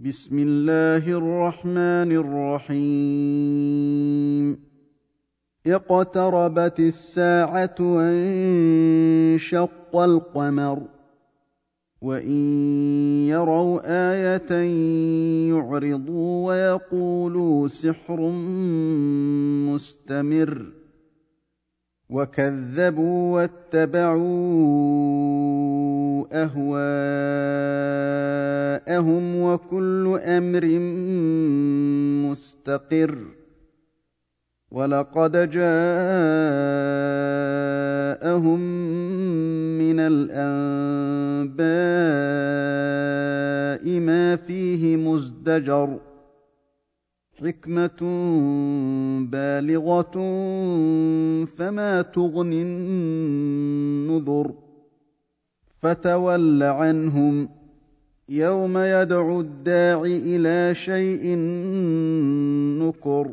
بسم الله الرحمن الرحيم. اقتربت الساعة وانشق القمر وإن يروا آية يعرضوا ويقولوا سحر مستمر وكذبوا واتبعوا أهواءهم وكل أمر مستقر. ولقد جاءهم من الأنباء ما فيه مزدجر. حكمة بالغة فما تغني النذر. فتول عنهم يوم يدعو الداع إلى شيء نكر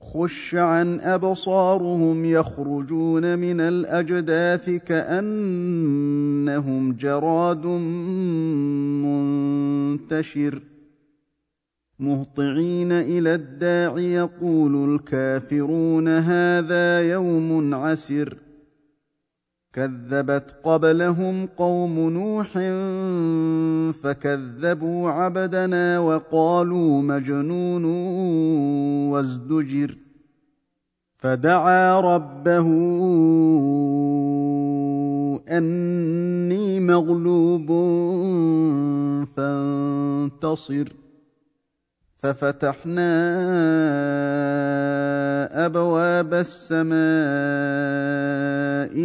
خش عن أبصارهم يخرجون من الأجداث كأنهم جراد منتشر مهطعين إلى الداع يقول الكافرون هذا يوم عسر كذبت قبلهم قوم نوح فكذبوا عبدنا وقالوا مجنون وازدجر فدعا ربه أني مغلوب فانتصر. ففتحنا أبواب السماء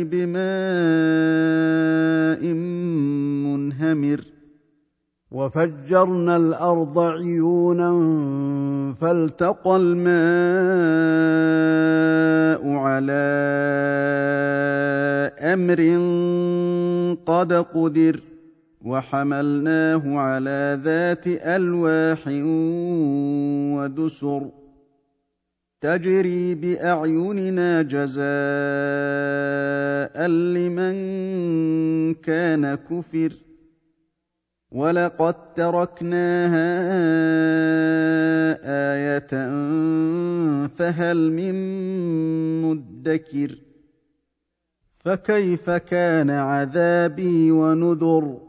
بماء منهمر وفجرنا الأرض عيونا فالتقى الماء على أمر قد قدر وحملناه على ذات ألواح ودسر تجري بأعيننا جزاء لمن كان كفر ولقد تركناها آية فهل من مدكر فكيف كان عذابي ونذر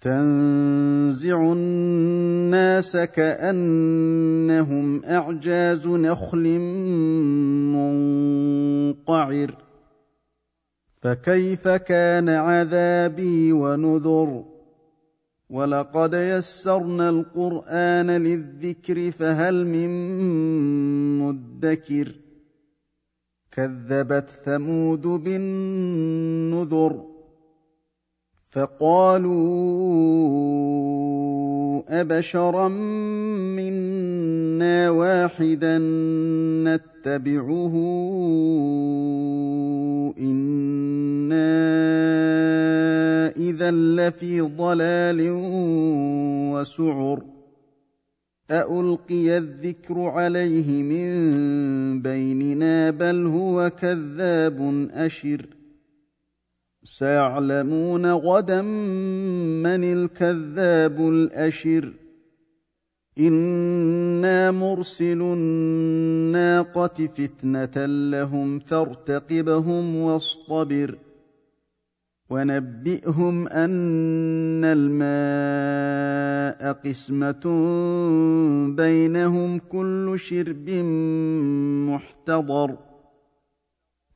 تنزع الناس كأنهم أعجاز نخل منقعر. فكيف كان عذابي ونذر؟ ولقد يسرنا القرآن للذكر فهل من مدكر؟ كذبت ثمود بالنذر. فقالوا أبشرا منا واحدا نتبعه إنا إذا لفي ضلال وسعر ألقي الذكر عليه من بيننا بل هو كذاب أشر سيعلمون غدا من الكذاب الأشر. إنا مرسل الناقة فتنة لهم فارتقبهم واصطبر. ونبئهم أن الماء قسمة بينهم كل شرب محتضر.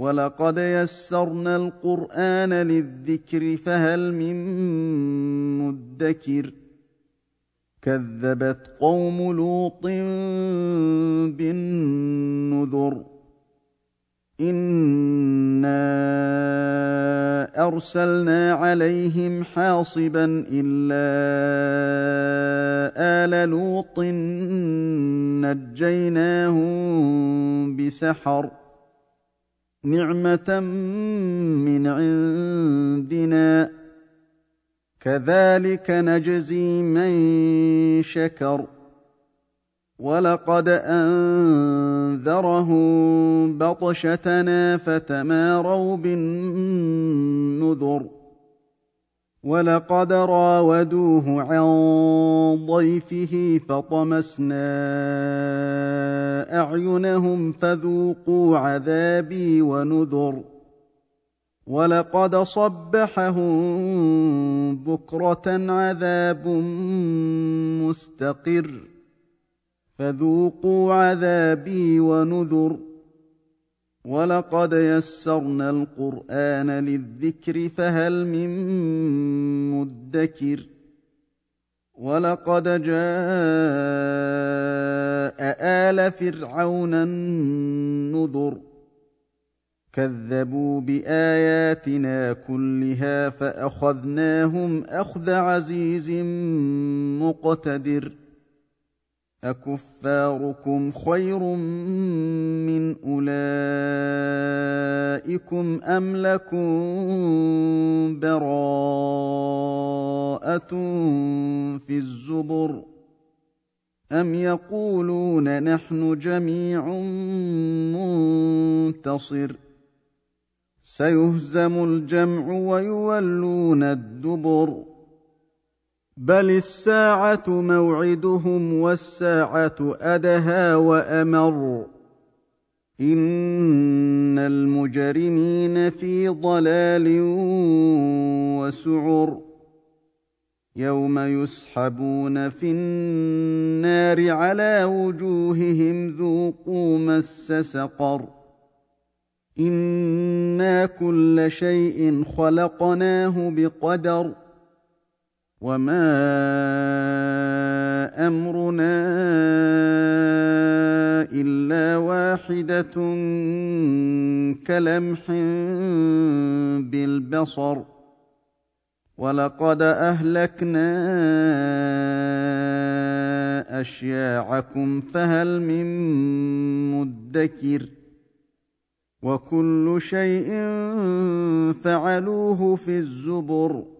ولقد يسرنا القران للذكر فهل من مدكر كذبت قوم لوط بالنذر انا ارسلنا عليهم حاصبا الا ال لوط نجيناهم بسحر نعمة من عندنا. كذلك نجزي من شكر. ولقد أنذرهم بطشتنا فتماروا بالنذر. ولقد راودوه عن ضيفه فطمسنا اعينهم فذوقوا عذابي ونذر ولقد صبحهم بكره عذاب مستقر فذوقوا عذابي ونذر ولقد يسرنا القران للذكر فهل من مدكر ولقد جاء ال فرعون النذر كذبوا باياتنا كلها فاخذناهم اخذ عزيز مقتدر أكفاركم خير من أولئكم أم لكم براءة في الزبر أم يقولون نحن جميع منتصر سيهزم الجمع ويولون الدبر بل الساعة موعدهم والساعة ادهى وامر ان المجرمين في ضلال وسعر يوم يسحبون في النار على وجوههم ذوقوا مس سقر أنا كل شيء خلقناه بقدر وما امرنا الا واحدة كلمح بالبصر ولقد اهلكنا اشياعكم فهل من مدكر وكل شيء فعلوه في الزبر